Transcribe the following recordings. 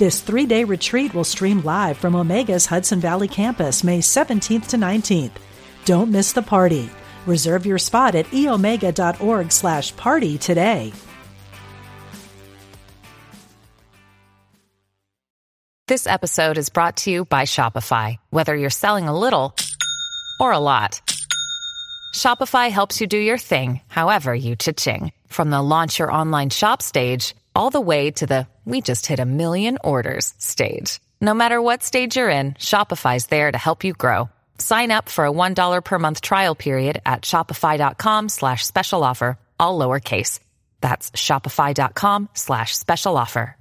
This three day retreat will stream live from Omega's Hudson Valley campus May 17th to 19th. Don't miss the party. Reserve your spot at eomega.org slash party today. This episode is brought to you by Shopify. Whether you're selling a little or a lot, Shopify helps you do your thing, however you cha-ching. From the launch your online shop stage all the way to the we just hit a million orders stage. No matter what stage you're in, Shopify's there to help you grow. Sign up for a $1 per month trial period at shopify.com slash special offer, all lowercase. That's shopify.com slash special offer.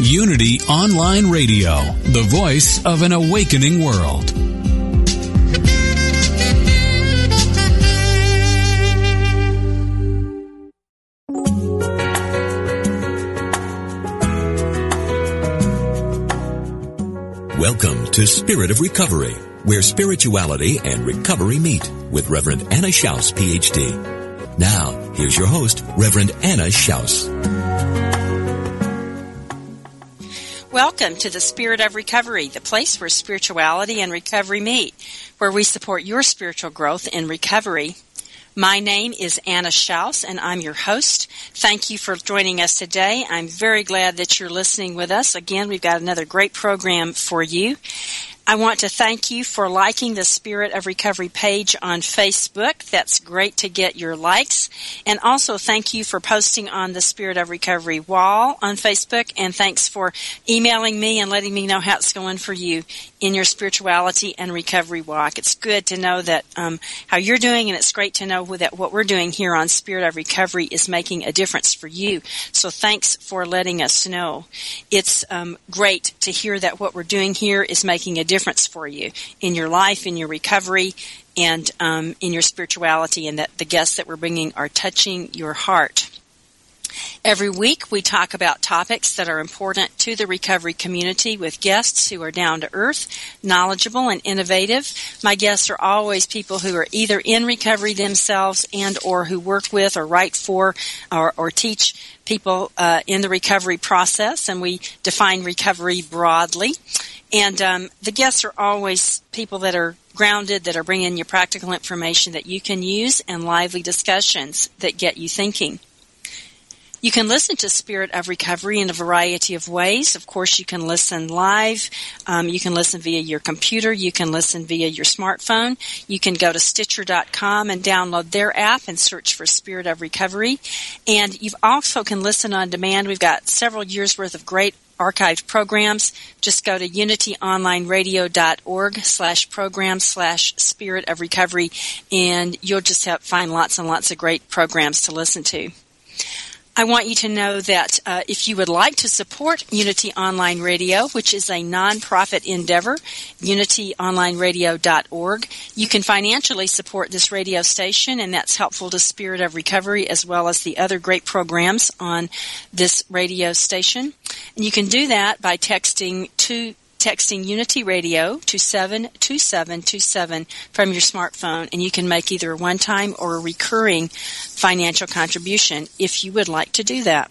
Unity Online Radio, the voice of an awakening world. Welcome to Spirit of Recovery, where spirituality and recovery meet with Reverend Anna Schaus, PhD. Now, here's your host, Reverend Anna Schaus. Welcome to the Spirit of Recovery, the place where spirituality and recovery meet, where we support your spiritual growth and recovery. My name is Anna Schaus, and I'm your host. Thank you for joining us today. I'm very glad that you're listening with us. Again, we've got another great program for you. I want to thank you for liking the Spirit of Recovery page on Facebook. That's great to get your likes. And also thank you for posting on the Spirit of Recovery wall on Facebook. And thanks for emailing me and letting me know how it's going for you in your spirituality and recovery walk. It's good to know that um, how you're doing, and it's great to know that what we're doing here on Spirit of Recovery is making a difference for you. So thanks for letting us know. It's um, great to hear that what we're doing here is making a difference for you in your life, in your recovery, and um, in your spirituality, and that the guests that we're bringing are touching your heart. Every week we talk about topics that are important to the recovery community with guests who are down to earth, knowledgeable, and innovative. My guests are always people who are either in recovery themselves and or who work with or write for or, or teach people uh, in the recovery process, and we define recovery broadly. And um, the guests are always people that are grounded, that are bringing you practical information that you can use, and lively discussions that get you thinking. You can listen to Spirit of Recovery in a variety of ways. Of course, you can listen live. Um, you can listen via your computer. You can listen via your smartphone. You can go to Stitcher.com and download their app and search for Spirit of Recovery. And you also can listen on demand. We've got several years worth of great archived programs. Just go to unityonlineradio.org slash program slash spirit of recovery and you'll just have, find lots and lots of great programs to listen to. I want you to know that uh, if you would like to support Unity Online Radio, which is a nonprofit endeavor, unityonlineradio.org, you can financially support this radio station, and that's helpful to Spirit of Recovery as well as the other great programs on this radio station. And you can do that by texting to texting Unity Radio to 72727 from your smartphone, and you can make either a one time or a recurring financial contribution if you would like to do that.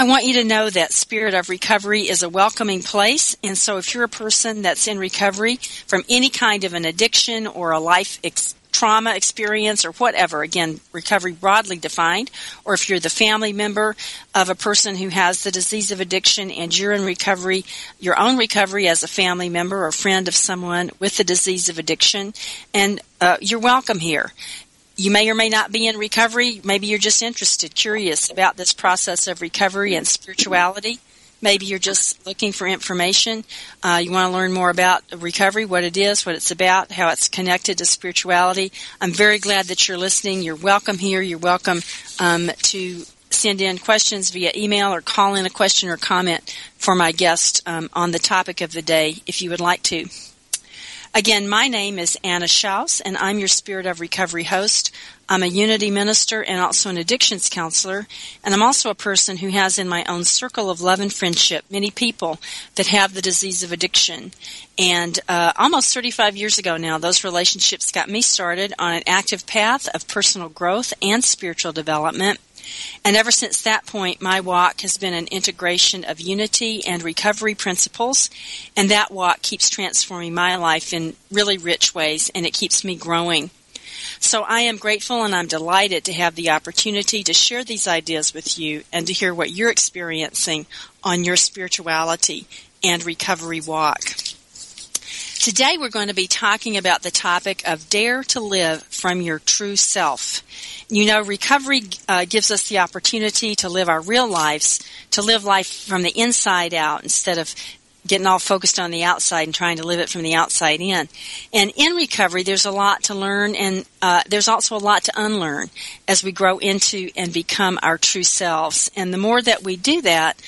I want you to know that Spirit of Recovery is a welcoming place. And so if you're a person that's in recovery from any kind of an addiction or a life ex- trauma experience or whatever, again, recovery broadly defined, or if you're the family member of a person who has the disease of addiction and you're in recovery, your own recovery as a family member or friend of someone with the disease of addiction, and uh, you're welcome here. You may or may not be in recovery. Maybe you're just interested, curious about this process of recovery and spirituality. Maybe you're just looking for information. Uh, you want to learn more about recovery, what it is, what it's about, how it's connected to spirituality. I'm very glad that you're listening. You're welcome here. You're welcome um, to send in questions via email or call in a question or comment for my guest um, on the topic of the day if you would like to. Again, my name is Anna Schaus, and I'm your Spirit of Recovery host. I'm a unity minister and also an addictions counselor, and I'm also a person who has in my own circle of love and friendship many people that have the disease of addiction. And uh, almost 35 years ago now, those relationships got me started on an active path of personal growth and spiritual development. And ever since that point, my walk has been an integration of unity and recovery principles. And that walk keeps transforming my life in really rich ways and it keeps me growing. So I am grateful and I'm delighted to have the opportunity to share these ideas with you and to hear what you're experiencing on your spirituality and recovery walk. Today we're going to be talking about the topic of dare to live from your true self. You know, recovery uh, gives us the opportunity to live our real lives, to live life from the inside out instead of getting all focused on the outside and trying to live it from the outside in. And in recovery, there's a lot to learn, and uh, there's also a lot to unlearn as we grow into and become our true selves. And the more that we do that,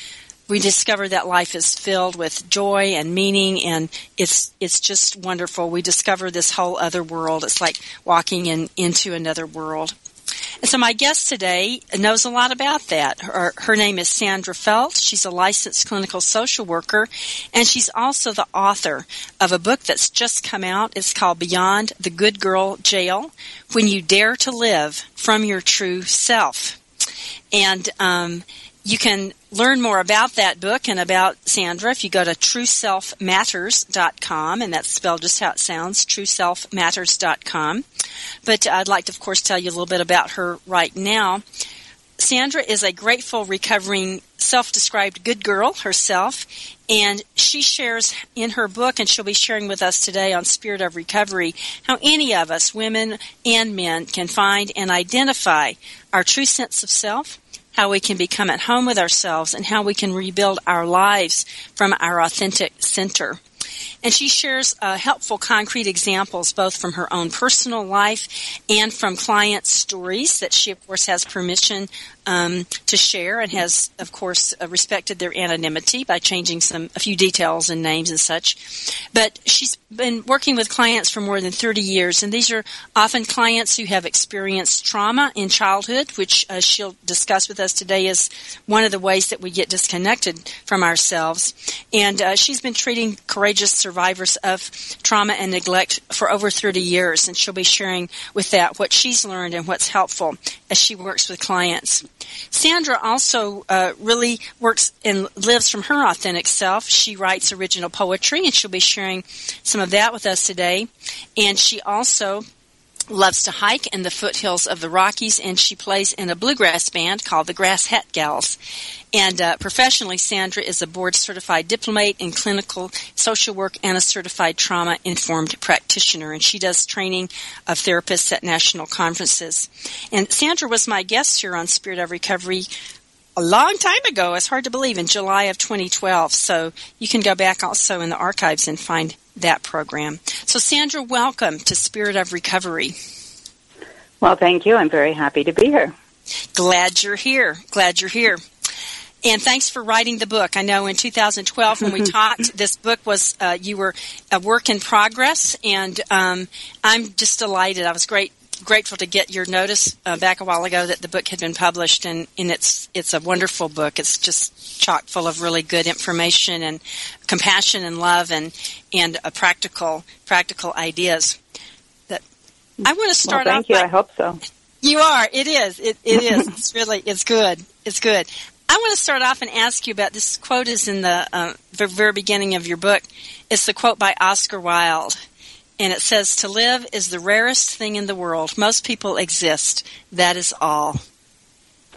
we discover that life is filled with joy and meaning and it's it's just wonderful. We discover this whole other world. It's like walking in into another world. So my guest today knows a lot about that. Her, her, name is Sandra Felt. She's a licensed clinical social worker, and she's also the author of a book that's just come out. It's called Beyond the Good Girl Jail When You Dare to Live from Your True Self. And um, you can learn more about that book and about Sandra if you go to trueselfmatters.com, and that's spelled just how it sounds, trueselfmatters.com. But uh, I'd like to, of course, tell you a little bit about her right now. Sandra is a grateful, recovering, self described good girl herself, and she shares in her book, and she'll be sharing with us today on Spirit of Recovery, how any of us, women and men, can find and identify our true sense of self how we can become at home with ourselves, and how we can rebuild our lives from our authentic center. And she shares uh, helpful concrete examples both from her own personal life and from client stories that she, of course, has permission um, to share and has, of course, uh, respected their anonymity by changing some a few details and names and such. But she's been working with clients for more than 30 years, and these are often clients who have experienced trauma in childhood, which uh, she'll discuss with us today is one of the ways that we get disconnected from ourselves. And uh, she's been treating courageous survivors of trauma and neglect for over 30 years, and she'll be sharing with that what she's learned and what's helpful as she works with clients. Sandra also uh, really works and lives from her authentic self. She writes original poetry, and she'll be sharing some of that with us today. And she also loves to hike in the foothills of the Rockies, and she plays in a bluegrass band called the Grass Hat Gals. And uh, professionally, Sandra is a board certified diplomate in clinical social work and a certified trauma informed practitioner. And she does training of therapists at national conferences. And Sandra was my guest here on Spirit of Recovery a long time ago. It's hard to believe in July of 2012. So you can go back also in the archives and find that program. So, Sandra, welcome to Spirit of Recovery. Well, thank you. I'm very happy to be here. Glad you're here. Glad you're here. And thanks for writing the book. I know in 2012 when we talked, this book was uh, you were a work in progress, and um, I'm just delighted. I was great grateful to get your notice uh, back a while ago that the book had been published, and, and it's it's a wonderful book. It's just chock full of really good information and compassion and love and and uh, practical practical ideas. That I want to start well, thank off. you. By, I hope so. You are. It is. It, it is. it's really. It's good. It's good. I want to start off and ask you about this quote. Is in the, uh, the very beginning of your book. It's the quote by Oscar Wilde and it says, To live is the rarest thing in the world. Most people exist. That is all.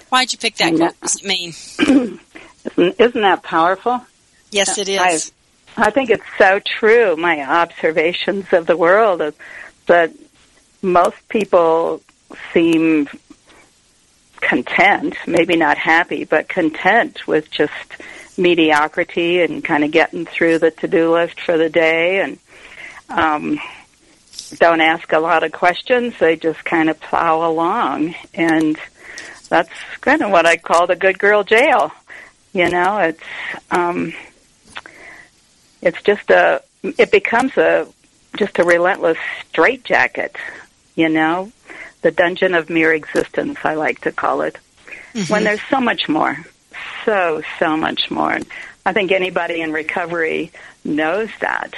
Why'd you pick that? What does it mean? isn't, that powerful? Yes, it is. I, I think it's so true. My observations of the world is that most people seem content, maybe not happy, but content with just mediocrity and kind of getting through the to-do list for the day and um, don't ask a lot of questions. They just kind of plow along. And that's kind of what I call the good girl jail. You know, it's um, it's just a it becomes a just a relentless straitjacket. You know, the dungeon of mere existence. I like to call it mm-hmm. when there's so much more, so so much more. I think anybody in recovery knows that.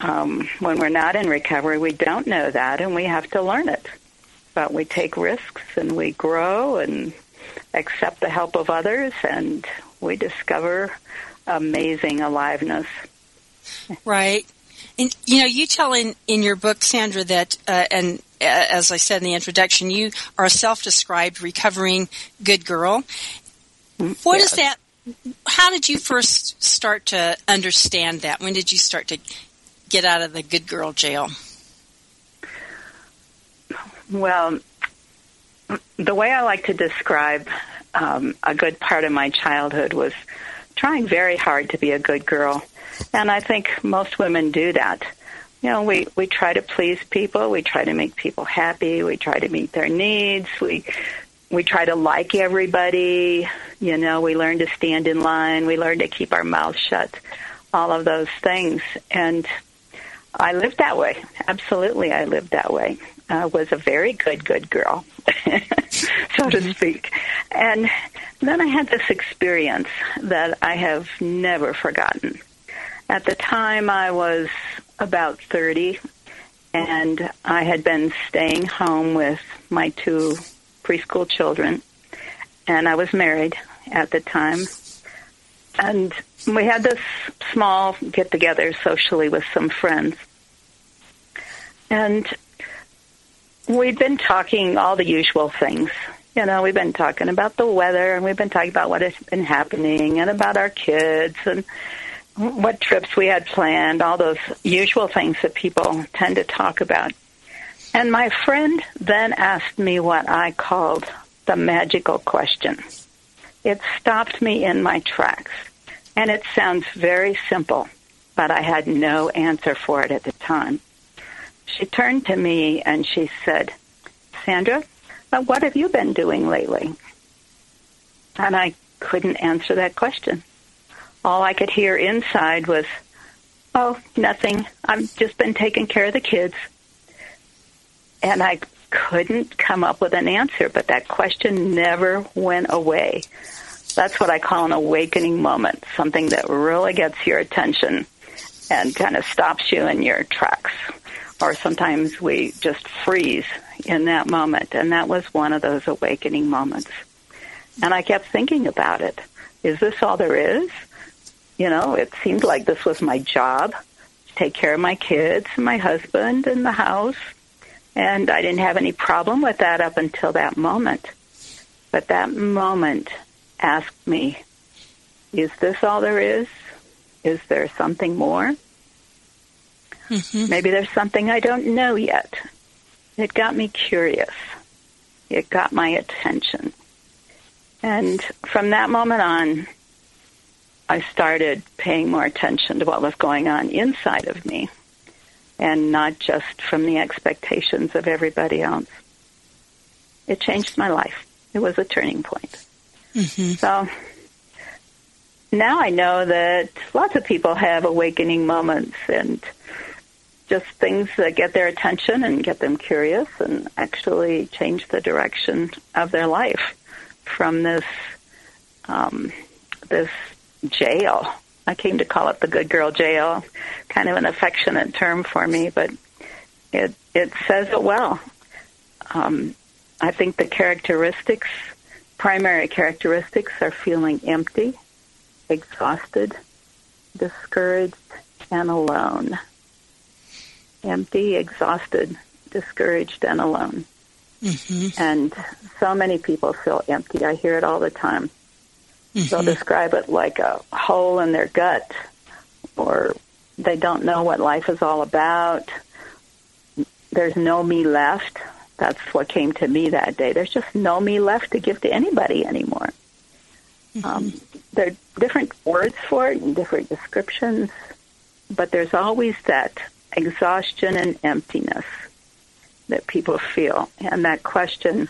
Um, when we're not in recovery, we don't know that, and we have to learn it. But we take risks and we grow and accept the help of others, and we discover amazing aliveness. Right. And you know, you tell in in your book, Sandra, that uh, and uh, as I said in the introduction, you are a self-described recovering good girl. What yes. is that? How did you first start to understand that? When did you start to get out of the good girl jail? Well, the way I like to describe um, a good part of my childhood was trying very hard to be a good girl. And I think most women do that. You know, we, we try to please people, we try to make people happy, we try to meet their needs, we we try to like everybody, you know, we learn to stand in line, we learn to keep our mouths shut, all of those things. And I lived that way. Absolutely, I lived that way. I was a very good, good girl, so to mm-hmm. speak. And then I had this experience that I have never forgotten. At the time, I was about 30, and I had been staying home with my two preschool children, and I was married at the time. And we had this small get together socially with some friends. And we've been talking all the usual things. You know, we've been talking about the weather and we've been talking about what has been happening and about our kids and what trips we had planned, all those usual things that people tend to talk about. And my friend then asked me what I called the magical question. It stopped me in my tracks. And it sounds very simple, but I had no answer for it at the time. She turned to me and she said, Sandra, uh, what have you been doing lately? And I couldn't answer that question all I could hear inside was, oh, nothing. I've just been taking care of the kids. And I couldn't come up with an answer, but that question never went away. That's what I call an awakening moment, something that really gets your attention and kind of stops you in your tracks. Or sometimes we just freeze in that moment. And that was one of those awakening moments. And I kept thinking about it. Is this all there is? You know, it seemed like this was my job to take care of my kids and my husband and the house. And I didn't have any problem with that up until that moment. But that moment asked me, is this all there is? Is there something more? Mm-hmm. Maybe there's something I don't know yet. It got me curious. It got my attention. And from that moment on, I started paying more attention to what was going on inside of me and not just from the expectations of everybody else. It changed my life. It was a turning point. Mm-hmm. So now I know that lots of people have awakening moments and just things that get their attention and get them curious and actually change the direction of their life from this um, this jail. I came to call it the good girl jail, kind of an affectionate term for me, but it it says it well. Um, I think the characteristics, primary characteristics, are feeling empty, exhausted, discouraged, and alone. Empty, exhausted, discouraged, and alone. Mm-hmm. And so many people feel empty. I hear it all the time. Mm-hmm. They'll describe it like a hole in their gut, or they don't know what life is all about. There's no me left. That's what came to me that day. There's just no me left to give to anybody anymore. Mm-hmm. Um, there are different words for it and different descriptions, but there's always that exhaustion and emptiness that people feel. And that question,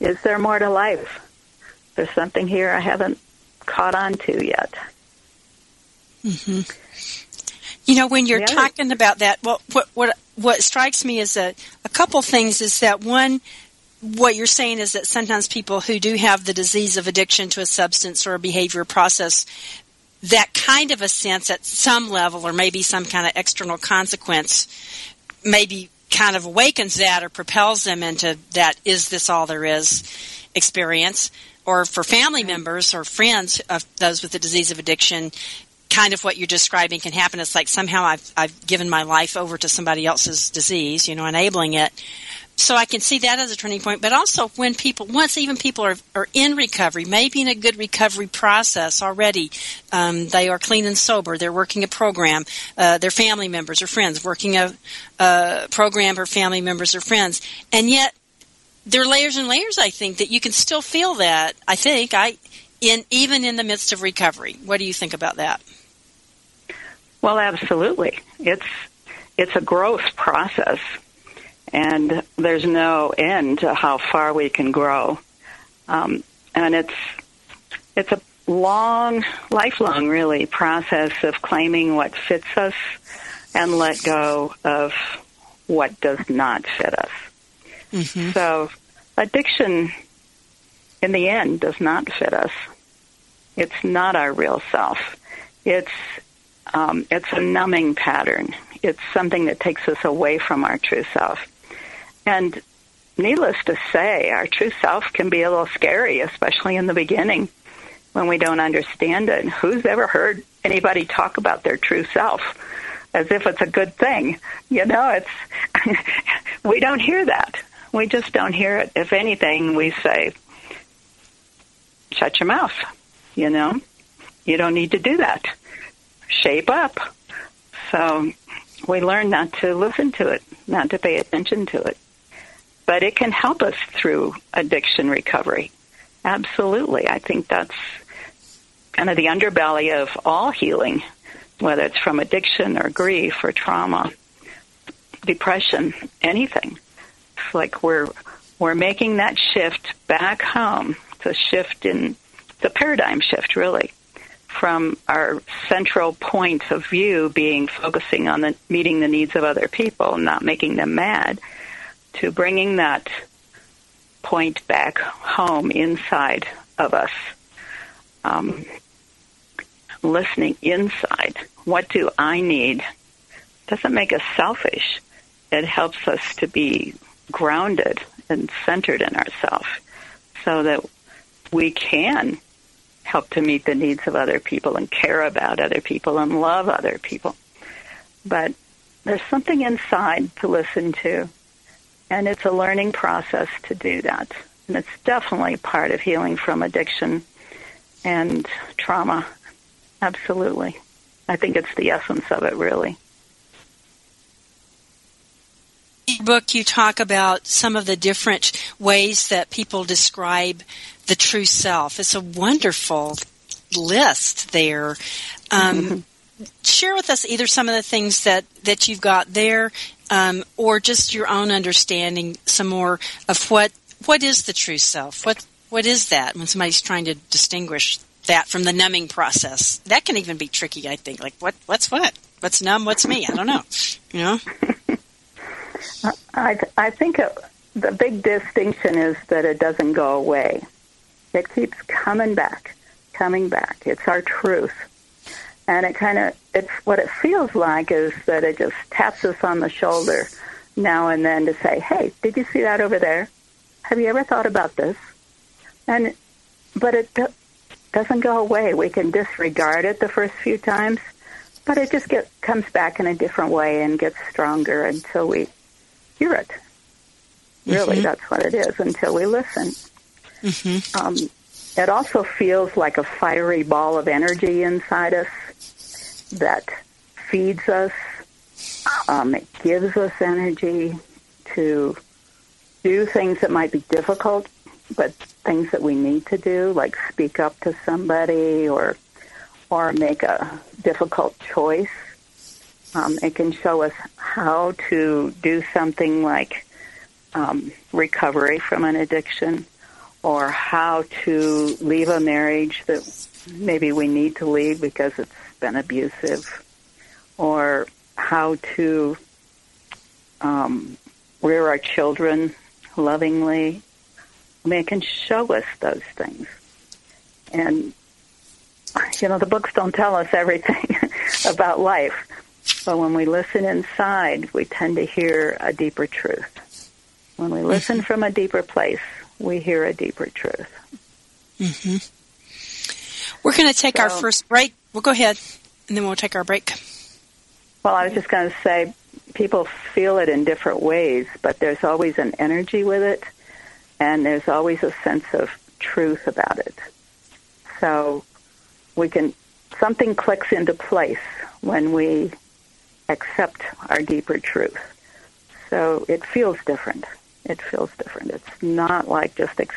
is there more to life? There's something here I haven't caught on to yet. Mm-hmm. You know, when you're talking about that, well, what what what strikes me is a a couple things is that one what you're saying is that sometimes people who do have the disease of addiction to a substance or a behavior process that kind of a sense at some level or maybe some kind of external consequence maybe kind of awakens that or propels them into that is this all there is experience? Or for family members or friends of those with the disease of addiction kind of what you're describing can happen. It's like somehow I've I've given my life over to somebody else's disease you know enabling it so I can see that as a turning point. But also when people, once even people are, are in recovery, maybe in a good recovery process already, um, they are clean and sober, they're working a program, uh, their family members or friends working a, a program for family members or friends, and yet there are layers and layers. I think that you can still feel that. I think I, in even in the midst of recovery. What do you think about that? Well, absolutely. It's it's a growth process and there's no end to how far we can grow. Um, and it's it's a long, lifelong, really, process of claiming what fits us and let go of what does not fit us. Mm-hmm. So, addiction, in the end, does not fit us. It's not our real self. It's um, it's a numbing pattern. It's something that takes us away from our true self. And needless to say, our true self can be a little scary, especially in the beginning when we don't understand it. who's ever heard anybody talk about their true self as if it's a good thing? You know, it's we don't hear that. We just don't hear it. If anything, we say, "Shut your mouth." You know, you don't need to do that. Shape up. So we learn not to listen to it, not to pay attention to it but it can help us through addiction recovery. Absolutely. I think that's kind of the underbelly of all healing, whether it's from addiction or grief or trauma, depression, anything. It's like we're we're making that shift back home. It's a shift in the paradigm shift really from our central point of view being focusing on the meeting the needs of other people, and not making them mad to bringing that point back home inside of us. Um, listening inside. What do I need? Doesn't make us selfish. It helps us to be grounded and centered in ourselves so that we can help to meet the needs of other people and care about other people and love other people. But there's something inside to listen to and it's a learning process to do that. And it's definitely part of healing from addiction and trauma. Absolutely. I think it's the essence of it, really. In your book, you talk about some of the different ways that people describe the true self. It's a wonderful list there. Um, mm-hmm. Share with us either some of the things that, that you've got there um, or just your own understanding some more of what what is the true self? What what is that when somebody's trying to distinguish that from the numbing process? That can even be tricky, I think. Like what what's what? What's numb? What's me? I don't know. You know. I I think it, the big distinction is that it doesn't go away. It keeps coming back, coming back. It's our truth and it kind of it's what it feels like is that it just taps us on the shoulder now and then to say, "Hey, did you see that over there? Have you ever thought about this?" And but it do- doesn't go away. We can disregard it the first few times, but it just get comes back in a different way and gets stronger until we hear it. Really, mm-hmm. that's what it is until we listen. Mm-hmm. Um, it also feels like a fiery ball of energy inside us that feeds us. Um, it gives us energy to do things that might be difficult, but things that we need to do, like speak up to somebody or or make a difficult choice. Um, it can show us how to do something like um, recovery from an addiction or how to leave a marriage that maybe we need to leave because it's been abusive, or how to um, rear our children lovingly. I mean, it can show us those things. And, you know, the books don't tell us everything about life. But when we listen inside, we tend to hear a deeper truth. When we listen mm-hmm. from a deeper place, we hear a deeper truth. Mm-hmm. We're going to take so, our first break. We'll go ahead, and then we'll take our break. Well, I was just going to say people feel it in different ways, but there's always an energy with it, and there's always a sense of truth about it. So we can something clicks into place when we accept our deeper truth. So it feels different. It feels different. It's not like just ex-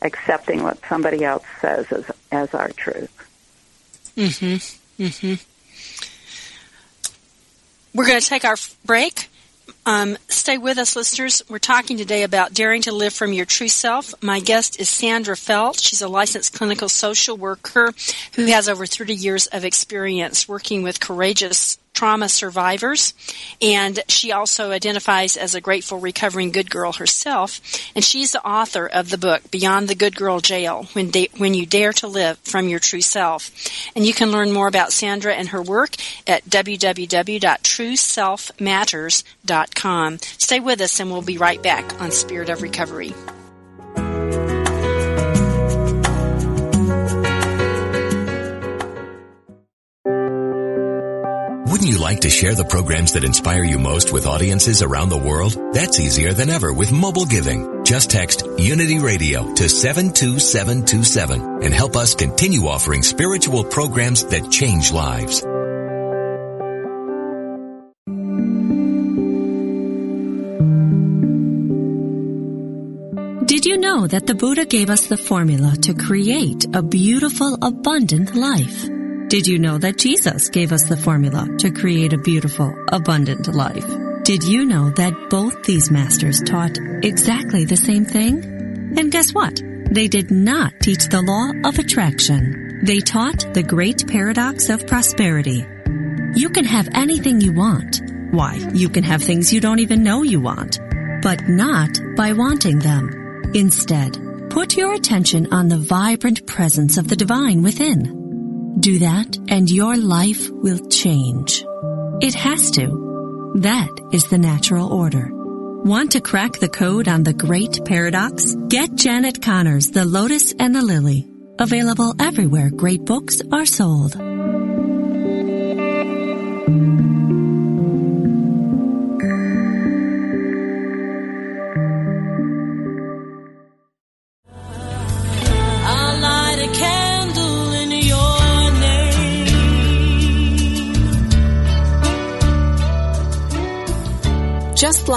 accepting what somebody else says as as our truth. Mhm. Mhm. We're going to take our break. Um, stay with us, listeners. We're talking today about daring to live from your true self. My guest is Sandra Felt. She's a licensed clinical social worker who has over 30 years of experience working with courageous trauma survivors. And she also identifies as a grateful, recovering good girl herself. And she's the author of the book, Beyond the Good Girl Jail When, when You Dare to Live from Your True Self. And you can learn more about Sandra and her work at www.trueselfmatters.com. Stay with us, and we'll be right back on Spirit of Recovery. Wouldn't you like to share the programs that inspire you most with audiences around the world? That's easier than ever with mobile giving. Just text Unity Radio to 72727 and help us continue offering spiritual programs that change lives. Did you know that the Buddha gave us the formula to create a beautiful, abundant life? Did you know that Jesus gave us the formula to create a beautiful, abundant life? Did you know that both these masters taught exactly the same thing? And guess what? They did not teach the law of attraction. They taught the great paradox of prosperity. You can have anything you want. Why, you can have things you don't even know you want, but not by wanting them. Instead, put your attention on the vibrant presence of the divine within. Do that and your life will change. It has to. That is the natural order. Want to crack the code on the great paradox? Get Janet Conner's The Lotus and the Lily. Available everywhere great books are sold.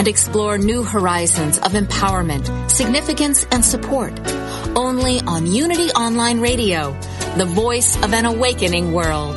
and explore new horizons of empowerment, significance, and support. Only on Unity Online Radio, the voice of an awakening world.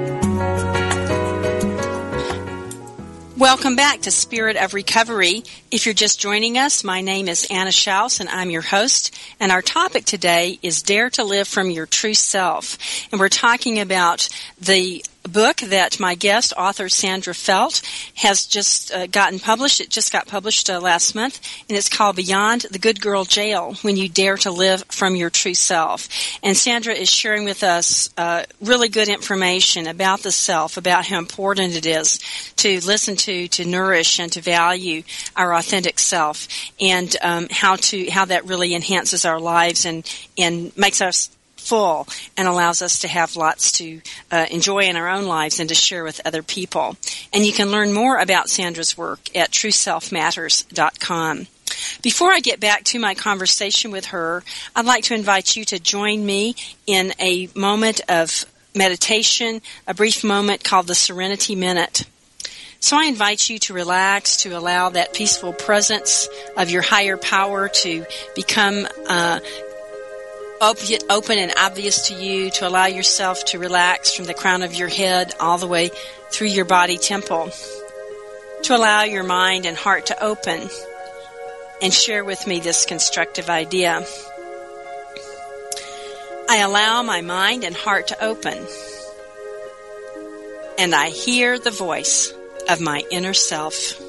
Welcome back to Spirit of Recovery. If you're just joining us, my name is Anna Schaus and I'm your host. And our topic today is Dare to Live from Your True Self. And we're talking about the book that my guest, author Sandra Felt, has just uh, gotten published. It just got published uh, last month, and it's called Beyond the Good Girl Jail When You Dare to Live from Your True Self. And Sandra is sharing with us uh, really good information about the self, about how important it is to listen to, to nourish, and to value our authentic self, and um, how to how that really enhances our lives and and makes us full and allows us to have lots to uh, enjoy in our own lives and to share with other people. And you can learn more about Sandra's work at trueselfmatters.com. Before I get back to my conversation with her, I'd like to invite you to join me in a moment of meditation, a brief moment called the Serenity Minute. So I invite you to relax, to allow that peaceful presence of your higher power to become uh, open and obvious to you to allow yourself to relax from the crown of your head all the way through your body temple. To allow your mind and heart to open and share with me this constructive idea. I allow my mind and heart to open and I hear the voice of my inner self.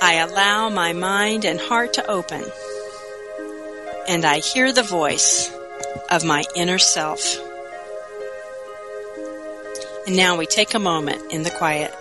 I allow my mind and heart to open, and I hear the voice of my inner self. And now we take a moment in the quiet.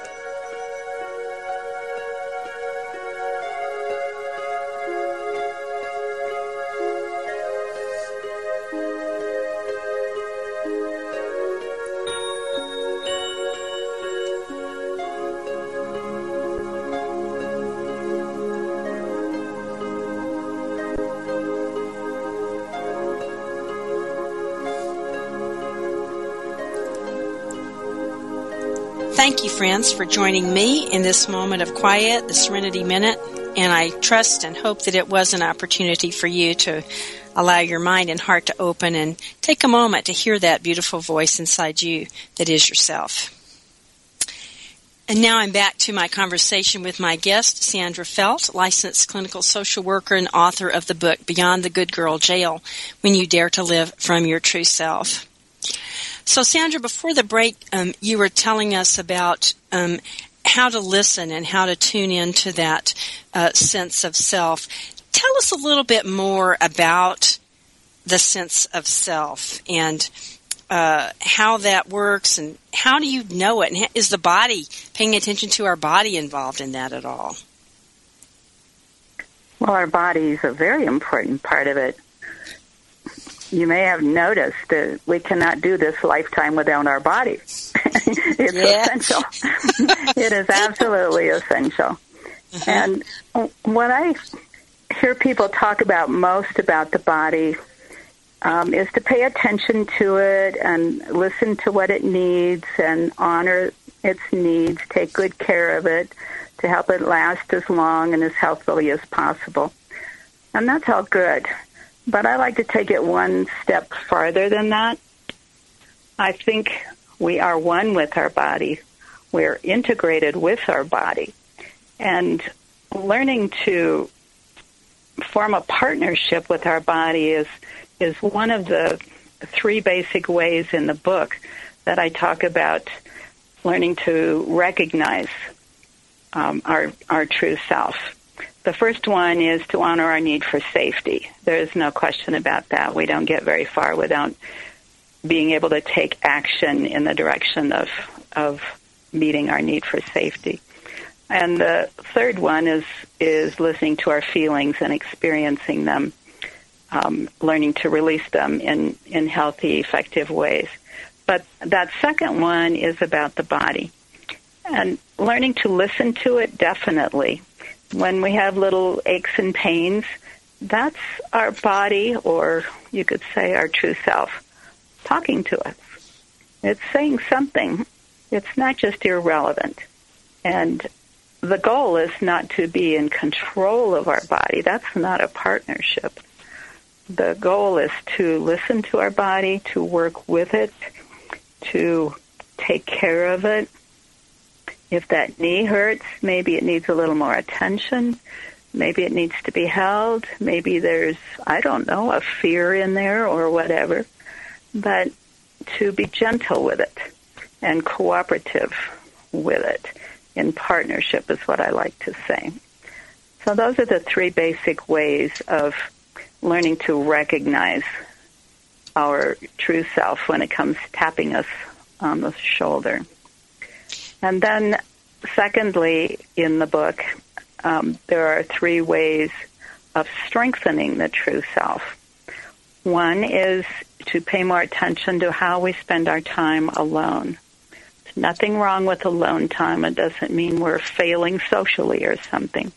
Thank you, friends, for joining me in this moment of quiet, the Serenity Minute. And I trust and hope that it was an opportunity for you to allow your mind and heart to open and take a moment to hear that beautiful voice inside you that is yourself. And now I'm back to my conversation with my guest, Sandra Felt, licensed clinical social worker and author of the book Beyond the Good Girl Jail When You Dare to Live from Your True Self. So, Sandra, before the break, um, you were telling us about um, how to listen and how to tune into that uh, sense of self. Tell us a little bit more about the sense of self and uh, how that works and how do you know it? And is the body paying attention to our body involved in that at all? Well, our body is a very important part of it you may have noticed that we cannot do this lifetime without our body. it's essential. it is absolutely essential. Uh-huh. And what I hear people talk about most about the body um, is to pay attention to it and listen to what it needs and honor its needs, take good care of it to help it last as long and as healthily as possible. And that's all good. But I like to take it one step farther than that. I think we are one with our body. We're integrated with our body. And learning to form a partnership with our body is is one of the three basic ways in the book that I talk about learning to recognize um, our our true self. The first one is to honor our need for safety. There is no question about that. We don't get very far without being able to take action in the direction of of meeting our need for safety. And the third one is is listening to our feelings and experiencing them, um, learning to release them in in healthy, effective ways. But that second one is about the body, and learning to listen to it definitely when we have little aches and pains, that's our body, or you could say our true self, talking to us. It's saying something. It's not just irrelevant. And the goal is not to be in control of our body. That's not a partnership. The goal is to listen to our body, to work with it, to take care of it, if that knee hurts, maybe it needs a little more attention. Maybe it needs to be held. Maybe there's, I don't know, a fear in there or whatever. But to be gentle with it and cooperative with it in partnership is what I like to say. So those are the three basic ways of learning to recognize our true self when it comes tapping us on the shoulder. And then, secondly, in the book, um, there are three ways of strengthening the true self. One is to pay more attention to how we spend our time alone. There's nothing wrong with alone time. It doesn't mean we're failing socially or something.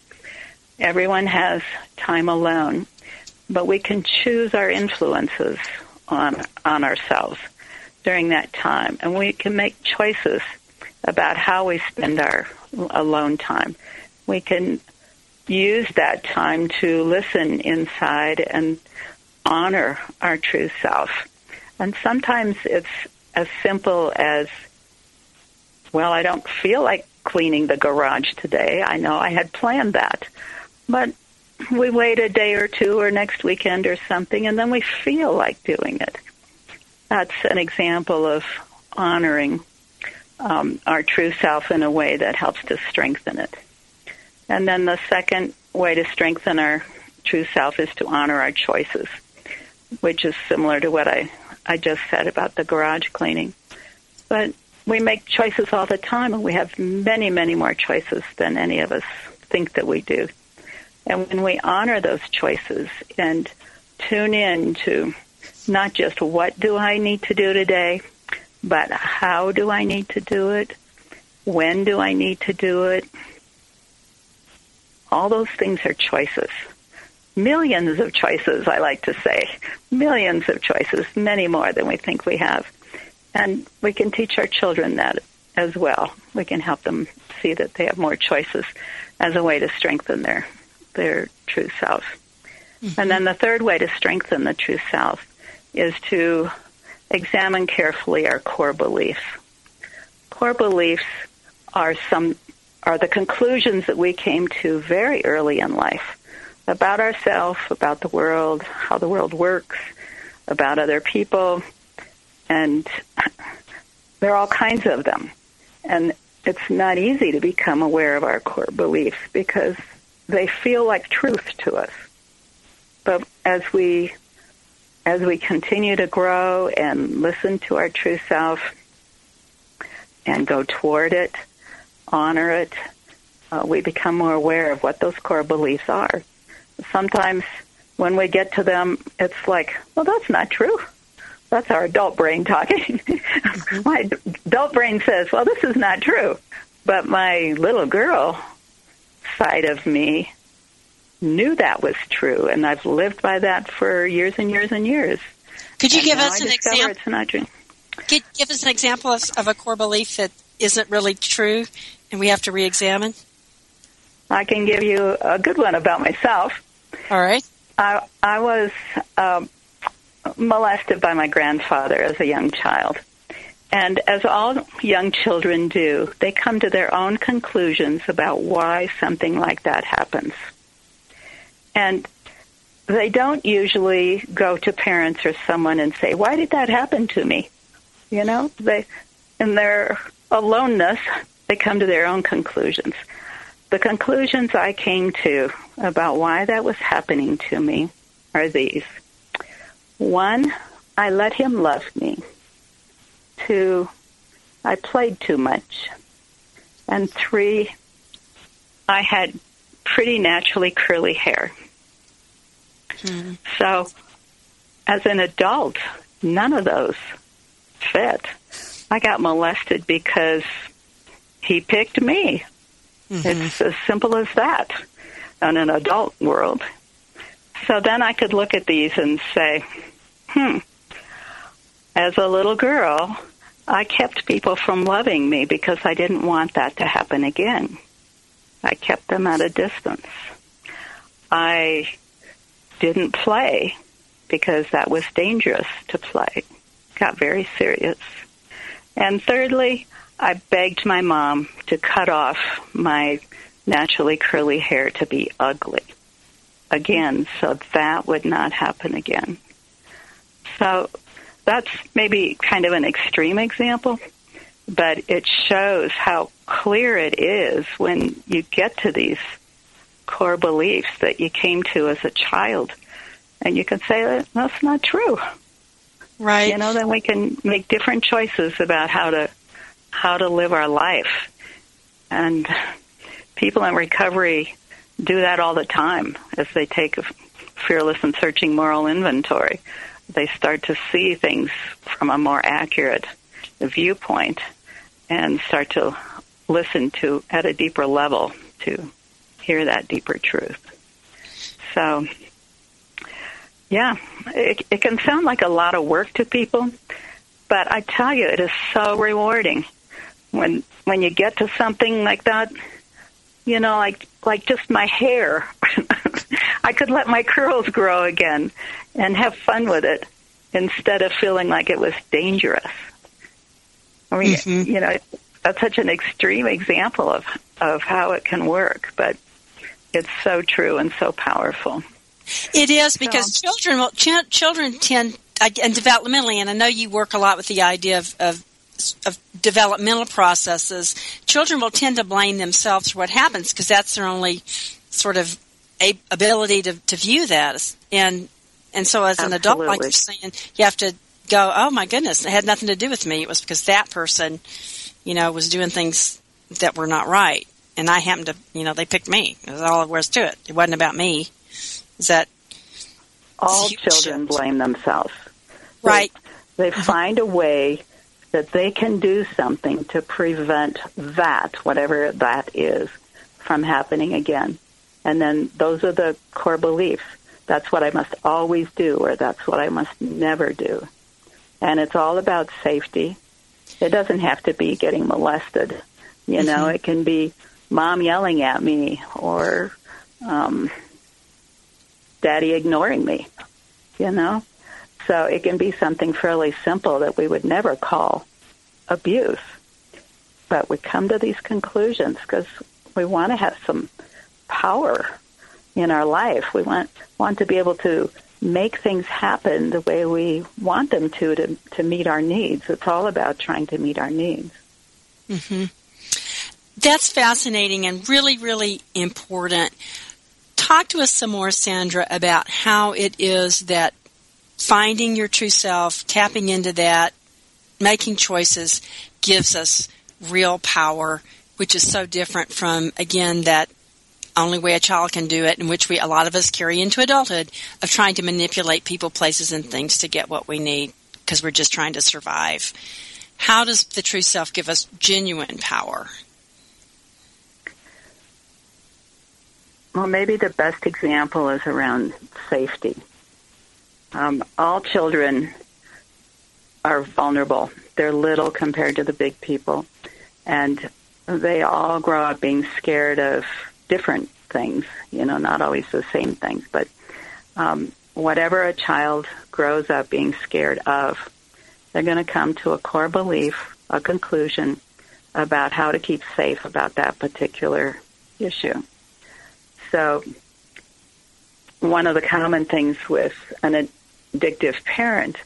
Everyone has time alone, but we can choose our influences on on ourselves during that time, and we can make choices about how we spend our alone time. We can use that time to listen inside and honor our true self. And sometimes it's as simple as, well, I don't feel like cleaning the garage today. I know I had planned that. But we wait a day or two or next weekend or something and then we feel like doing it. That's an example of honoring um, our true self in a way that helps to strengthen it. And then the second way to strengthen our true self is to honor our choices, which is similar to what I, I just said about the garage cleaning. But we make choices all the time, and we have many, many more choices than any of us think that we do. And when we honor those choices and tune in to not just what do I need to do today, but how do I need to do it? When do I need to do it? All those things are choices. Millions of choices, I like to say. Millions of choices, many more than we think we have. And we can teach our children that as well. We can help them see that they have more choices as a way to strengthen their their true self. Mm-hmm. And then the third way to strengthen the true self is to examine carefully our core beliefs. Core beliefs are some are the conclusions that we came to very early in life about ourselves, about the world, how the world works, about other people, and there are all kinds of them. And it's not easy to become aware of our core beliefs because they feel like truth to us. But as we as we continue to grow and listen to our true self and go toward it, honor it, uh, we become more aware of what those core beliefs are. Sometimes when we get to them, it's like, well, that's not true. That's our adult brain talking. my adult brain says, well, this is not true. But my little girl side of me knew that was true, and I've lived by that for years and years and years. Could you and give us I an example? It's not true. Could give us an example of, of a core belief that isn't really true, and we have to re-examine? I can give you a good one about myself. All right. I I was um, molested by my grandfather as a young child. And as all young children do, they come to their own conclusions about why something like that happens. And they don't usually go to parents or someone and say, "Why did that happen to me?" You know, they in their aloneness, they come to their own conclusions. The conclusions I came to about why that was happening to me are these. One, I let him love me. Two, I played too much. And three, I had pretty naturally curly hair. Mm. So, as an adult, none of those fit. I got molested because he picked me. Mm-hmm. It's as simple as that in an adult world. So then I could look at these and say, hmm, as a little girl, I kept people from loving me because I didn't want that to happen again. I kept them at a distance. I didn't play because that was dangerous to play. Got very serious. And thirdly, I begged my mom to cut off my naturally curly hair to be ugly again so that would not happen again. So that's maybe kind of an extreme example, but it shows how clear it is when you get to these core beliefs that you came to as a child. And you can say that's not true. Right. You know, then we can make different choices about how to how to live our life. And people in recovery do that all the time as they take a fearless and searching moral inventory. They start to see things from a more accurate viewpoint and start to listen to at a deeper level to hear that deeper truth. So, yeah, it, it can sound like a lot of work to people, but I tell you, it is so rewarding when when you get to something like that. You know, like like just my hair. I could let my curls grow again and have fun with it instead of feeling like it was dangerous. I mean, mm-hmm. you know, that's such an extreme example of of how it can work, but it's so true and so powerful. It is because so. children will, ch- children tend and developmentally, and I know you work a lot with the idea of, of of developmental processes, children will tend to blame themselves for what happens because that's their only sort of ability to, to view that. And and so, as Absolutely. an adult, like you're saying, you have to go, "Oh my goodness, it had nothing to do with me. It was because that person, you know, was doing things that were not right." And I happened to, you know, they picked me. That's all there was to it. It wasn't about me. Is that all children blame themselves? Right. They, they find a way that they can do something to prevent that, whatever that is, from happening again. And then those are the core beliefs. That's what I must always do, or that's what I must never do. And it's all about safety. It doesn't have to be getting molested. You know, mm-hmm. it can be mom yelling at me or um, daddy ignoring me. You know, so it can be something fairly simple that we would never call abuse. But we come to these conclusions because we want to have some power in our life. We want want to be able to make things happen the way we want them to to, to meet our needs. It's all about trying to meet our needs. Mm-hmm. That's fascinating and really, really important. Talk to us some more, Sandra, about how it is that finding your true self, tapping into that, making choices gives us real power, which is so different from, again, that only way a child can do it, and which we, a lot of us carry into adulthood, of trying to manipulate people, places, and things to get what we need because we're just trying to survive. How does the true self give us genuine power? Well, maybe the best example is around safety. Um, all children are vulnerable. They're little compared to the big people. And they all grow up being scared of different things, you know, not always the same things. But um, whatever a child grows up being scared of, they're going to come to a core belief, a conclusion about how to keep safe about that particular issue. So, one of the common things with an addictive parent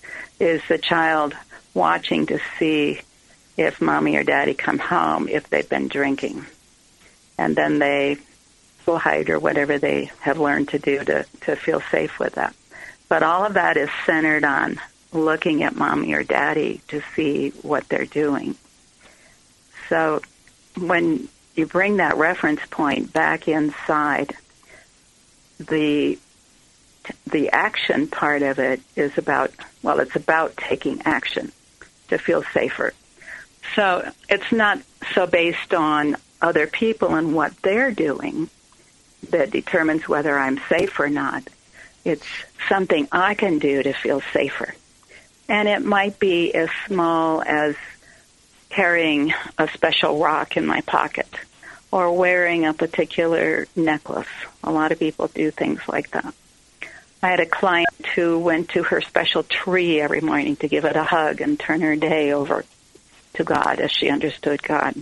is the child watching to see if mommy or daddy come home if they've been drinking. And then they will hide or whatever they have learned to do to, to feel safe with that. But all of that is centered on looking at mommy or daddy to see what they're doing. So when you bring that reference point back inside, the the action part of it is about, well, it's about taking action to feel safer. So it's not so based on other people and what they're doing that determines whether I'm safe or not. It's something I can do to feel safer. And it might be as small as carrying a special rock in my pocket or wearing a particular necklace. A lot of people do things like that. I had a client who went to her special tree every morning to give it a hug and turn her day over. to God as she understood God.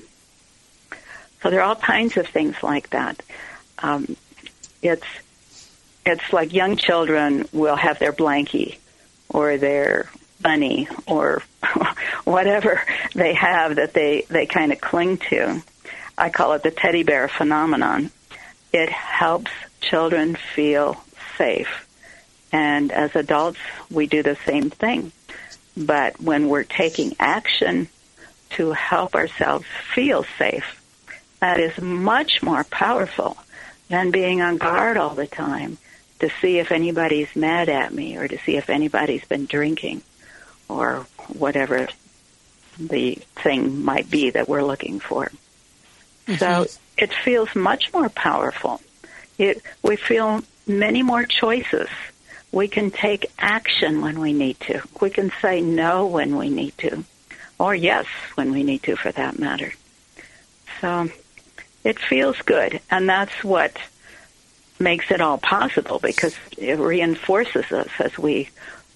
So there are all kinds of things like that. Um, it's it's like young children will have their blankie or their bunny or whatever they have that they they kind of cling to. I call it the teddy bear phenomenon. It helps children feel safe. And as adults, we do the same thing. But when we're taking action to help ourselves feel safe, that is much more powerful than being on guard all the time to see if anybody's mad at me or to see if anybody's been drinking or whatever the thing might be that we're looking for. Mm-hmm. So it feels much more powerful. It, we feel many more choices. We can take action when we need to. We can say no when we need to, or yes when we need to for that matter. So it feels good, and that's what makes it all possible because it reinforces us as we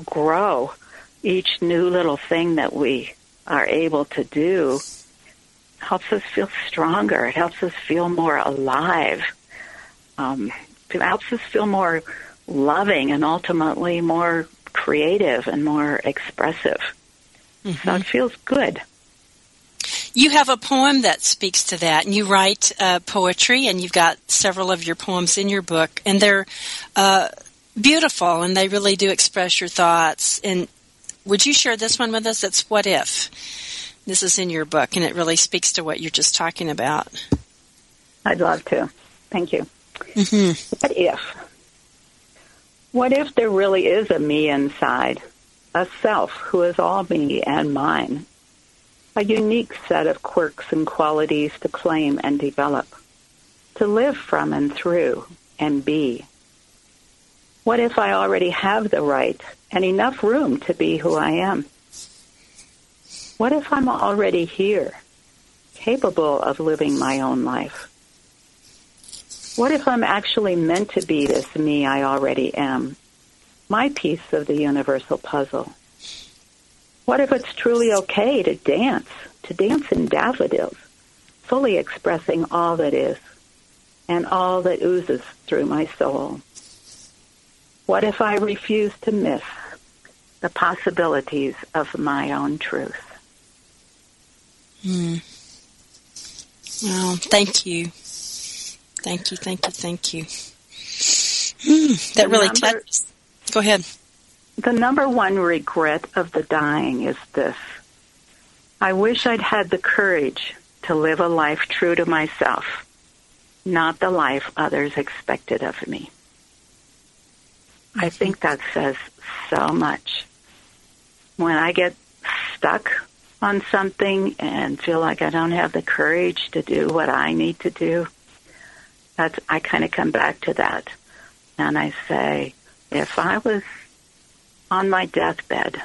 grow. Each new little thing that we are able to do helps us feel stronger. It helps us feel more alive. Um, it helps us feel more loving and ultimately more creative and more expressive. Mm-hmm. So it feels good. You have a poem that speaks to that, and you write uh, poetry, and you've got several of your poems in your book, and they're uh, beautiful, and they really do express your thoughts. And would you share this one with us? It's "What If." This is in your book, and it really speaks to what you're just talking about. I'd love to. Thank you. Mm-hmm. What if? What if there really is a me inside, a self who is all me and mine? a unique set of quirks and qualities to claim and develop, to live from and through and be. What if I already have the right and enough room to be who I am? What if I'm already here, capable of living my own life? What if I'm actually meant to be this me I already am, my piece of the universal puzzle? What if it's truly okay to dance, to dance in daffodils, fully expressing all that is and all that oozes through my soul? What if I refuse to miss the possibilities of my own truth? Hmm. Well, thank you. Thank you, thank you, thank you. Mm, that the really touches. Go ahead the number one regret of the dying is this. I wish I'd had the courage to live a life true to myself, not the life others expected of me. I think that says so much. When I get stuck on something and feel like I don't have the courage to do what I need to do, that's, I kind of come back to that. And I say, if I was on my deathbed,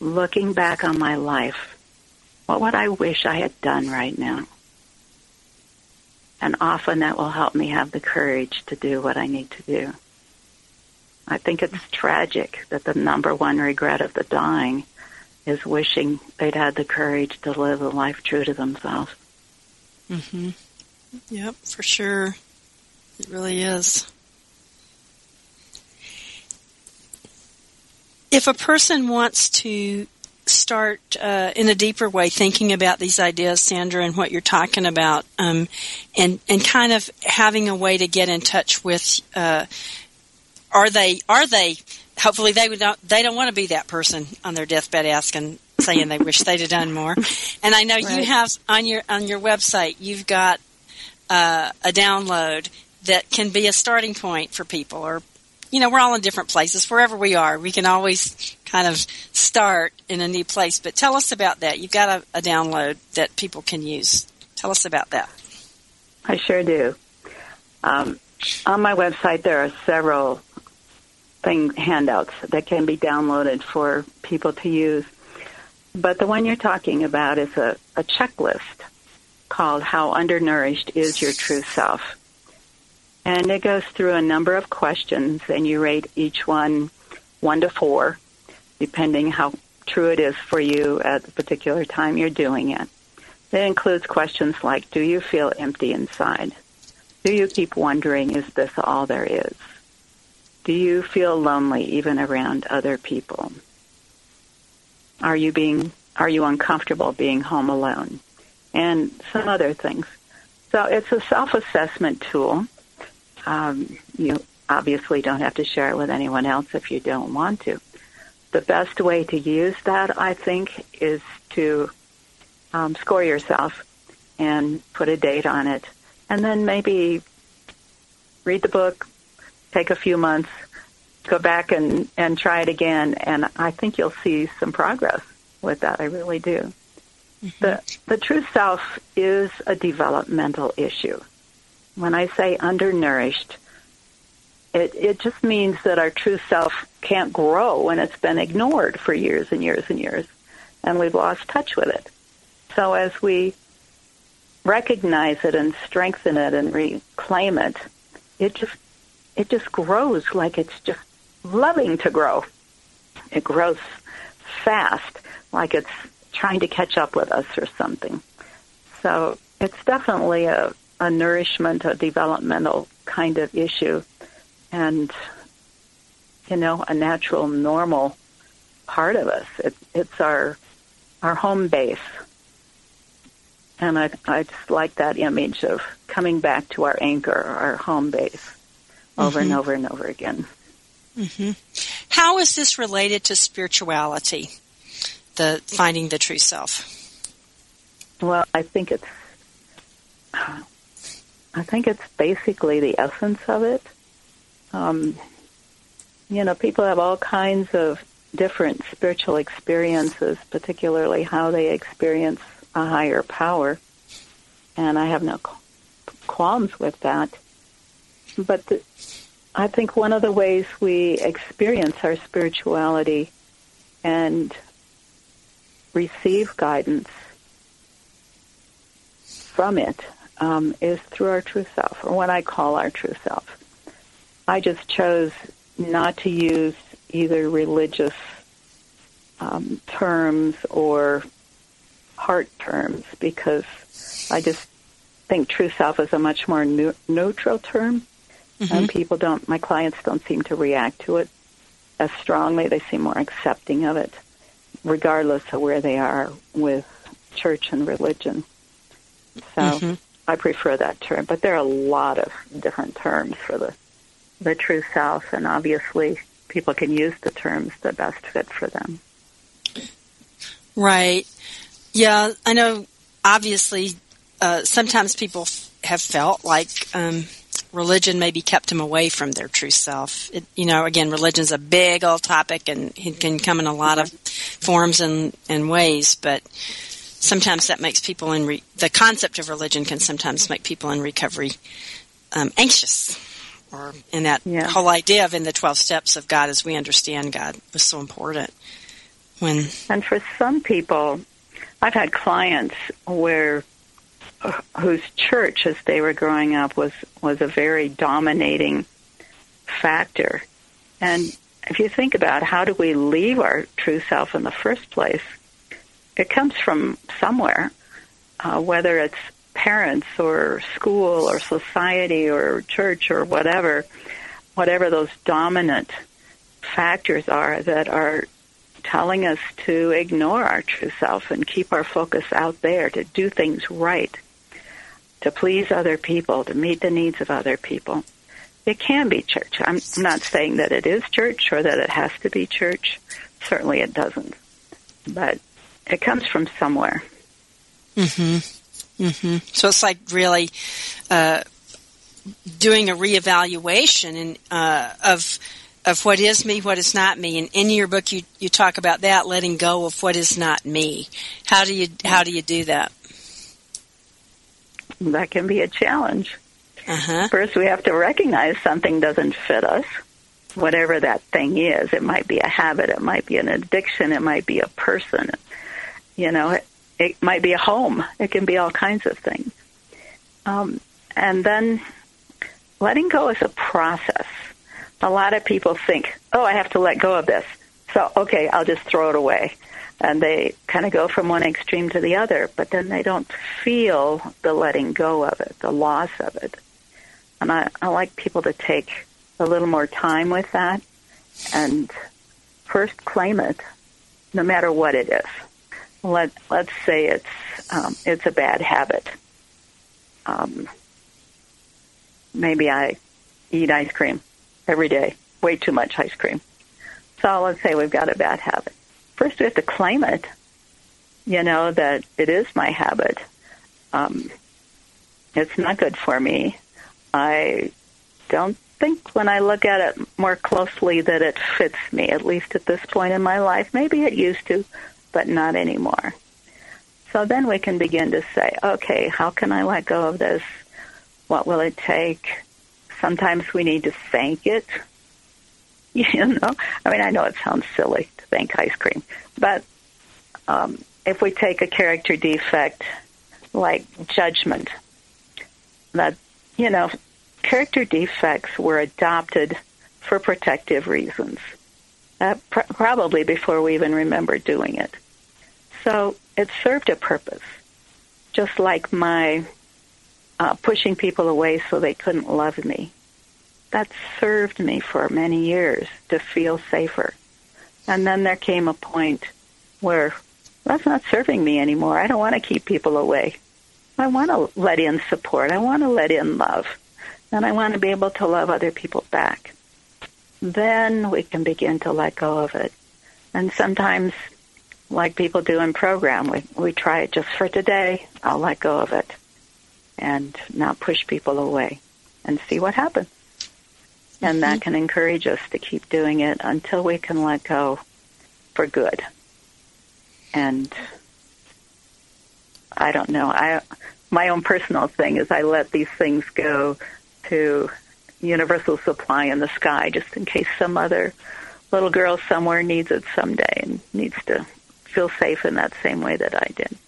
looking back on my life, what would I wish I had done right now? And often that will help me have the courage to do what I need to do. I think it's tragic that the number one regret of the dying is wishing they'd had the courage to live a life true to themselves. Mhm. Yep, for sure. It really is. If a person wants to start uh, in a deeper way thinking about these ideas, Sandra, and what you're talking about, um, and and kind of having a way to get in touch with, uh, are they are they? Hopefully, they would not. They don't want to be that person on their deathbed asking, saying they wish they'd have done more. And I know right. you have on your on your website, you've got uh, a download that can be a starting point for people or you know, we're all in different places. Wherever we are, we can always kind of start in a new place. But tell us about that. You've got a, a download that people can use. Tell us about that. I sure do. Um, on my website, there are several thing handouts that can be downloaded for people to use. But the one you're talking about is a, a checklist called How Undernourished is Your True Self. And it goes through a number of questions, and you rate each one one to four, depending how true it is for you at the particular time you're doing it. It includes questions like, do you feel empty inside? Do you keep wondering, is this all there is? Do you feel lonely even around other people? Are you being are you uncomfortable being home alone? And some other things. So it's a self-assessment tool. Um, you obviously don't have to share it with anyone else if you don't want to. The best way to use that, I think, is to um, score yourself and put a date on it, and then maybe read the book, take a few months, go back and, and try it again, and I think you'll see some progress with that. I really do. Mm-hmm. The the true self is a developmental issue. When I say undernourished, it it just means that our true self can't grow when it's been ignored for years and years and years, and we've lost touch with it. So as we recognize it and strengthen it and reclaim it, it just it just grows like it's just loving to grow. It grows fast, like it's trying to catch up with us or something. So it's definitely a, a nourishment, a developmental kind of issue, and you know, a natural, normal part of us. It, it's our our home base, and I I just like that image of coming back to our anchor, our home base, over mm-hmm. and over and over again. Mm-hmm. How is this related to spirituality? The finding the true self. Well, I think it's. I think it's basically the essence of it. Um, you know, people have all kinds of different spiritual experiences, particularly how they experience a higher power. And I have no qualms with that. But the, I think one of the ways we experience our spirituality and receive guidance from it um, is through our true self, or what I call our true self. I just chose not to use either religious um, terms or heart terms because I just think true self is a much more neutral term Mm-hmm. And people don't, my clients don't seem to react to it as strongly. They seem more accepting of it, regardless of where they are with church and religion. So mm-hmm. I prefer that term. But there are a lot of different terms for the the true self, and obviously people can use the terms that best fit for them. Right. Yeah, I know. Obviously, uh, sometimes people have felt like um, religion maybe kept him away from their true self. It, you know, again, religion's a big old topic and it can come in a lot of forms and, and ways, but sometimes that makes people in re- the concept of religion can sometimes make people in recovery um, anxious or in that yeah. whole idea of in the 12 steps of God as we understand God was so important when and for some people I've had clients where whose church, as they were growing up, was was a very dominating factor. And if you think about how do we leave our true self in the first place, it comes from somewhere, uh, whether it's parents or school or society or church or whatever, whatever those dominant factors are that are telling us to ignore our true self and keep our focus out there, to do things right to please other people, to meet the needs of other people. It can be church. I'm not saying that it is church or that it has to be church. Certainly it doesn't. But it comes from somewhere. Mhm. Mhm. So it's like really uh, doing a reevaluation and uh, of of what is me, what is not me. And in your book, you you talk about that, letting go of what is not me. How do you how do you do that? That can be a challenge. Uh-huh. First, we have to recognize something doesn't fit us, whatever that thing is. It might be a habit, it might be an addiction, it might be a person, you know, it, it might be a home. It can be all kinds of things. Um, and then letting go is a process. A lot of people think, oh, I have to let go of this. So, okay, I'll just throw it away. And they kind of go from one extreme to the other, but then they don't feel the letting go of it, the loss of it. And I, I like people to take a little more time with that and first claim it, no matter what it is. Let let's say it's um, it's a bad habit. Um, maybe I eat ice cream every day, way too much ice cream. So let's say we've got a bad habit. First, we have to claim it. You know that it is my habit. Um, it's not good for me. I don't think when I look at it more closely that it fits me, at least at this point in my life. Maybe it used to, but not anymore. So then we can begin to say, okay, how can I let go of this? What will it take? Sometimes we need to thank it. You know, I mean, I know it sounds silly to thank ice cream, but um, if we take a character defect like judgment, that you know, character defects were adopted for protective reasons, uh, pr- probably before we even remember doing it. So it served a purpose, just like my uh, pushing people away so they couldn't love me. That served me for many years to feel safer. And then there came a point where that's not serving me anymore. I don't want to keep people away. I want to let in support. I want to let in love. And I want to be able to love other people back. Then we can begin to let go of it. And sometimes, like people do in program, we, we try it just for today. I'll let go of it and not push people away and see what happens. And that mm-hmm. can encourage us to keep doing it until we can let go for good. And I don't know. I my own personal thing is I let these things go to universal supply in the sky just in case some other little girl somewhere needs it someday and needs to feel safe in that same way that I did.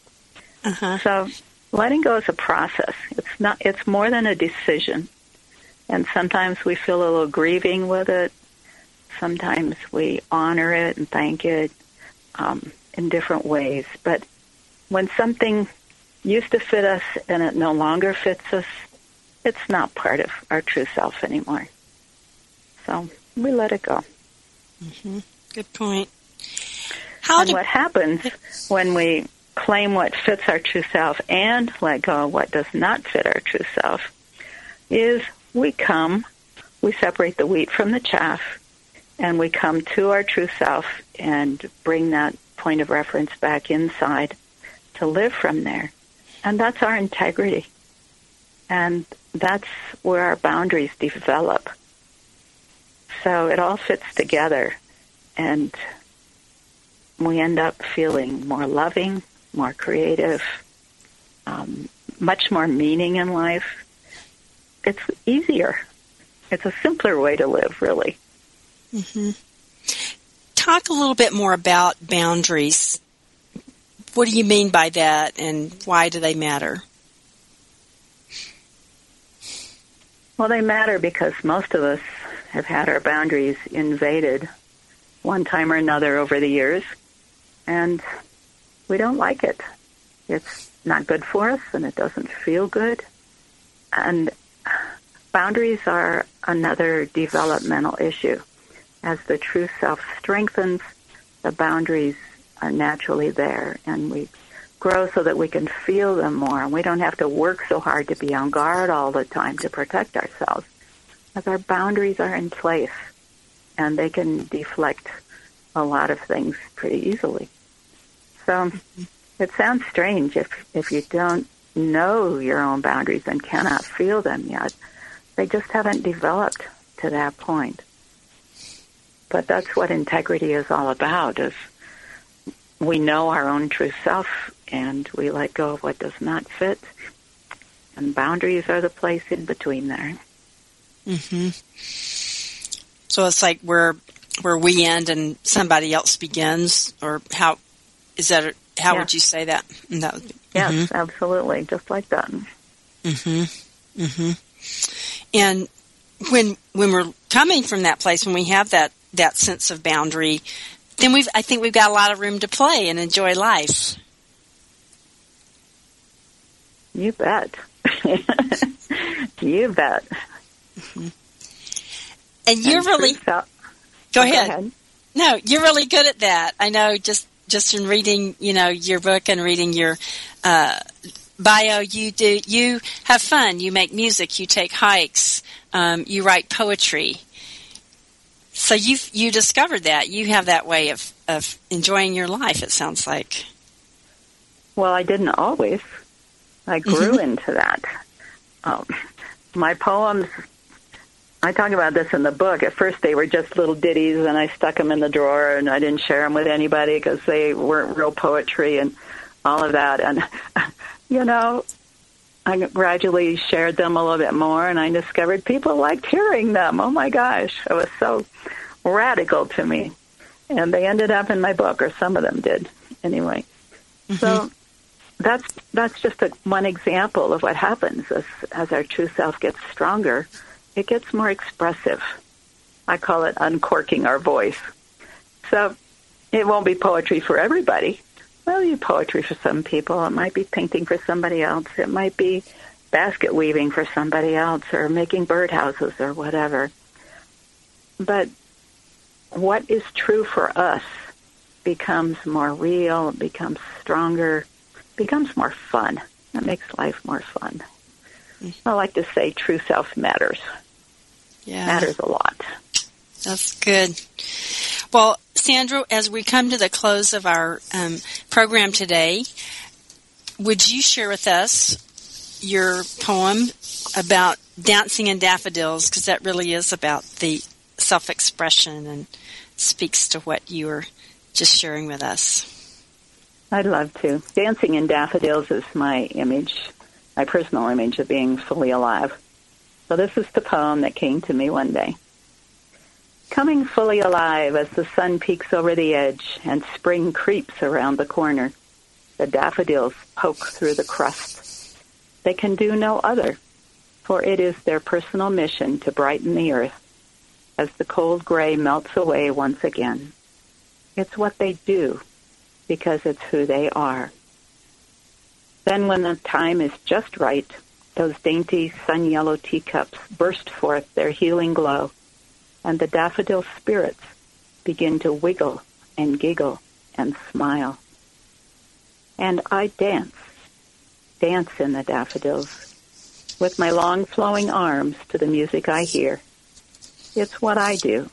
Uh-huh. So letting go is a process. It's not it's more than a decision. And sometimes we feel a little grieving with it. Sometimes we honor it and thank it um, in different ways. But when something used to fit us and it no longer fits us, it's not part of our true self anymore. So we let it go. Mm-hmm. Good point. How and do- what happens when we claim what fits our true self and let go of what does not fit our true self is we come, we separate the wheat from the chaff, and we come to our true self and bring that point of reference back inside to live from there. And that's our integrity. And that's where our boundaries develop. So it all fits together and we end up feeling more loving, more creative, um, much more meaning in life. It's easier. It's a simpler way to live, really. Mm-hmm. Talk a little bit more about boundaries. What do you mean by that, and why do they matter? Well, they matter because most of us have had our boundaries invaded one time or another over the years, and we don't like it. It's not good for us, and it doesn't feel good. And boundaries are another developmental issue. As the true self strengthens, the boundaries are naturally there, and we grow so that we can feel them more and we don't have to work so hard to be on guard all the time to protect ourselves. As our boundaries are in place and they can deflect a lot of things pretty easily. So it sounds strange if, if you don't know your own boundaries and cannot feel them yet. They just haven't developed to that point. But that's what integrity is all about is we know our own true self and we let go of what does not fit. And boundaries are the place in between there. Mhm. So it's like where where we end and somebody else begins, or how is that? How yeah. would you say that? that would, yes, mm-hmm. absolutely, just like that. Mhm. Mhm. And when when we're coming from that place, when we have that that sense of boundary, then we've I think we've got a lot of room to play and enjoy life. You bet. you bet. Mm-hmm. And you're and really go, go ahead. ahead. No, you're really good at that. I know just just in reading, you know, your book and reading your uh, bio, you do you have fun. You make music. You take hikes. Um, you write poetry. So you you discovered that you have that way of of enjoying your life. It sounds like. Well, I didn't always. I grew mm-hmm. into that. Um, my poems. I talk about this in the book. At first, they were just little ditties, and I stuck them in the drawer, and I didn't share them with anybody because they weren't real poetry and all of that. And you know, I gradually shared them a little bit more, and I discovered people liked hearing them. Oh my gosh, it was so radical to me. And they ended up in my book, or some of them did, anyway. Mm-hmm. So that's that's just a, one example of what happens as as our true self gets stronger. It gets more expressive. I call it uncorking our voice. So it won't be poetry for everybody, well, you poetry for some people. It might be painting for somebody else. It might be basket weaving for somebody else or making birdhouses or whatever. But what is true for us becomes more real, becomes stronger, becomes more fun. It makes life more fun. Mm-hmm. I like to say true self matters. Yeah. Matters a lot. That's good. Well, Sandra, as we come to the close of our um, program today, would you share with us your poem about dancing in daffodils? Because that really is about the self expression and speaks to what you were just sharing with us. I'd love to. Dancing in daffodils is my image, my personal image of being fully alive. So this is the poem that came to me one day coming fully alive as the sun peeks over the edge and spring creeps around the corner. The daffodils poke through the crust. They can do no other, for it is their personal mission to brighten the earth as the cold gray melts away once again. It's what they do because it's who they are. Then when the time is just right, those dainty sun yellow teacups burst forth their healing glow and the daffodil spirits begin to wiggle and giggle and smile. And I dance, dance in the daffodils with my long flowing arms to the music I hear. It's what I do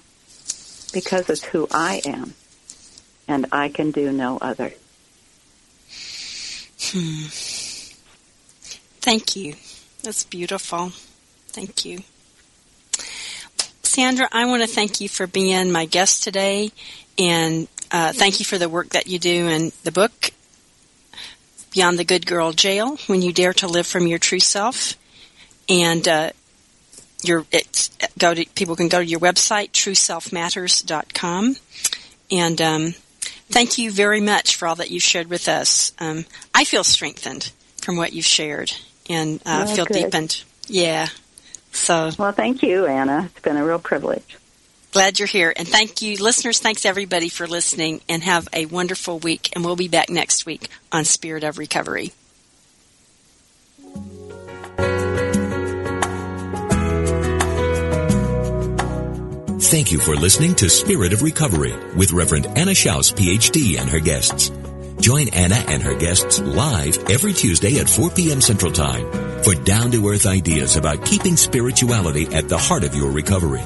because it's who I am and I can do no other. Hmm. Thank you. That's beautiful. Thank you. Sandra, I want to thank you for being my guest today, and uh, thank you for the work that you do in the book, Beyond the Good Girl Jail, When You Dare to Live from Your True Self. And uh, your it's, go to, people can go to your website, trueselfmatters.com. And um, thank you very much for all that you've shared with us. Um, I feel strengthened from what you've shared and uh, oh, feel good. deepened. Yeah, so, well, thank you, Anna. It's been a real privilege. Glad you're here. And thank you, listeners. Thanks everybody for listening and have a wonderful week. And we'll be back next week on Spirit of Recovery. Thank you for listening to Spirit of Recovery with Reverend Anna Schaus, PhD, and her guests. Join Anna and her guests live every Tuesday at 4 p.m. Central Time for down-to-earth ideas about keeping spirituality at the heart of your recovery.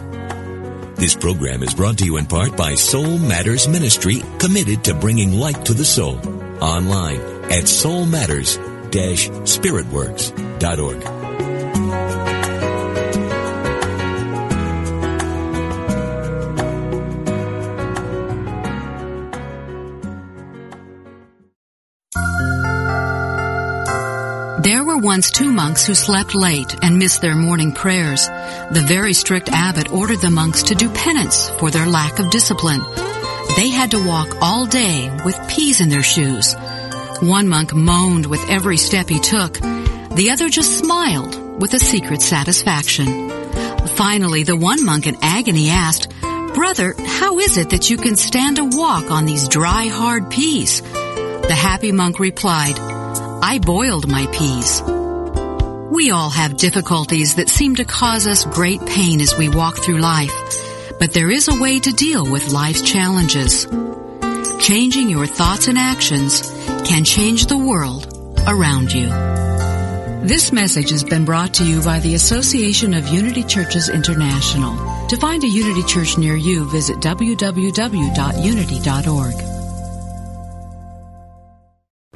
This program is brought to you in part by Soul Matters Ministry, committed to bringing light to the soul. Online at soulmatters-spiritworks.org. once two monks who slept late and missed their morning prayers. The very strict abbot ordered the monks to do penance for their lack of discipline. They had to walk all day with peas in their shoes. One monk moaned with every step he took. The other just smiled with a secret satisfaction. Finally, the one monk in agony asked, Brother, how is it that you can stand a walk on these dry, hard peas? The happy monk replied, I boiled my peas. We all have difficulties that seem to cause us great pain as we walk through life, but there is a way to deal with life's challenges. Changing your thoughts and actions can change the world around you. This message has been brought to you by the Association of Unity Churches International. To find a Unity Church near you, visit www.unity.org.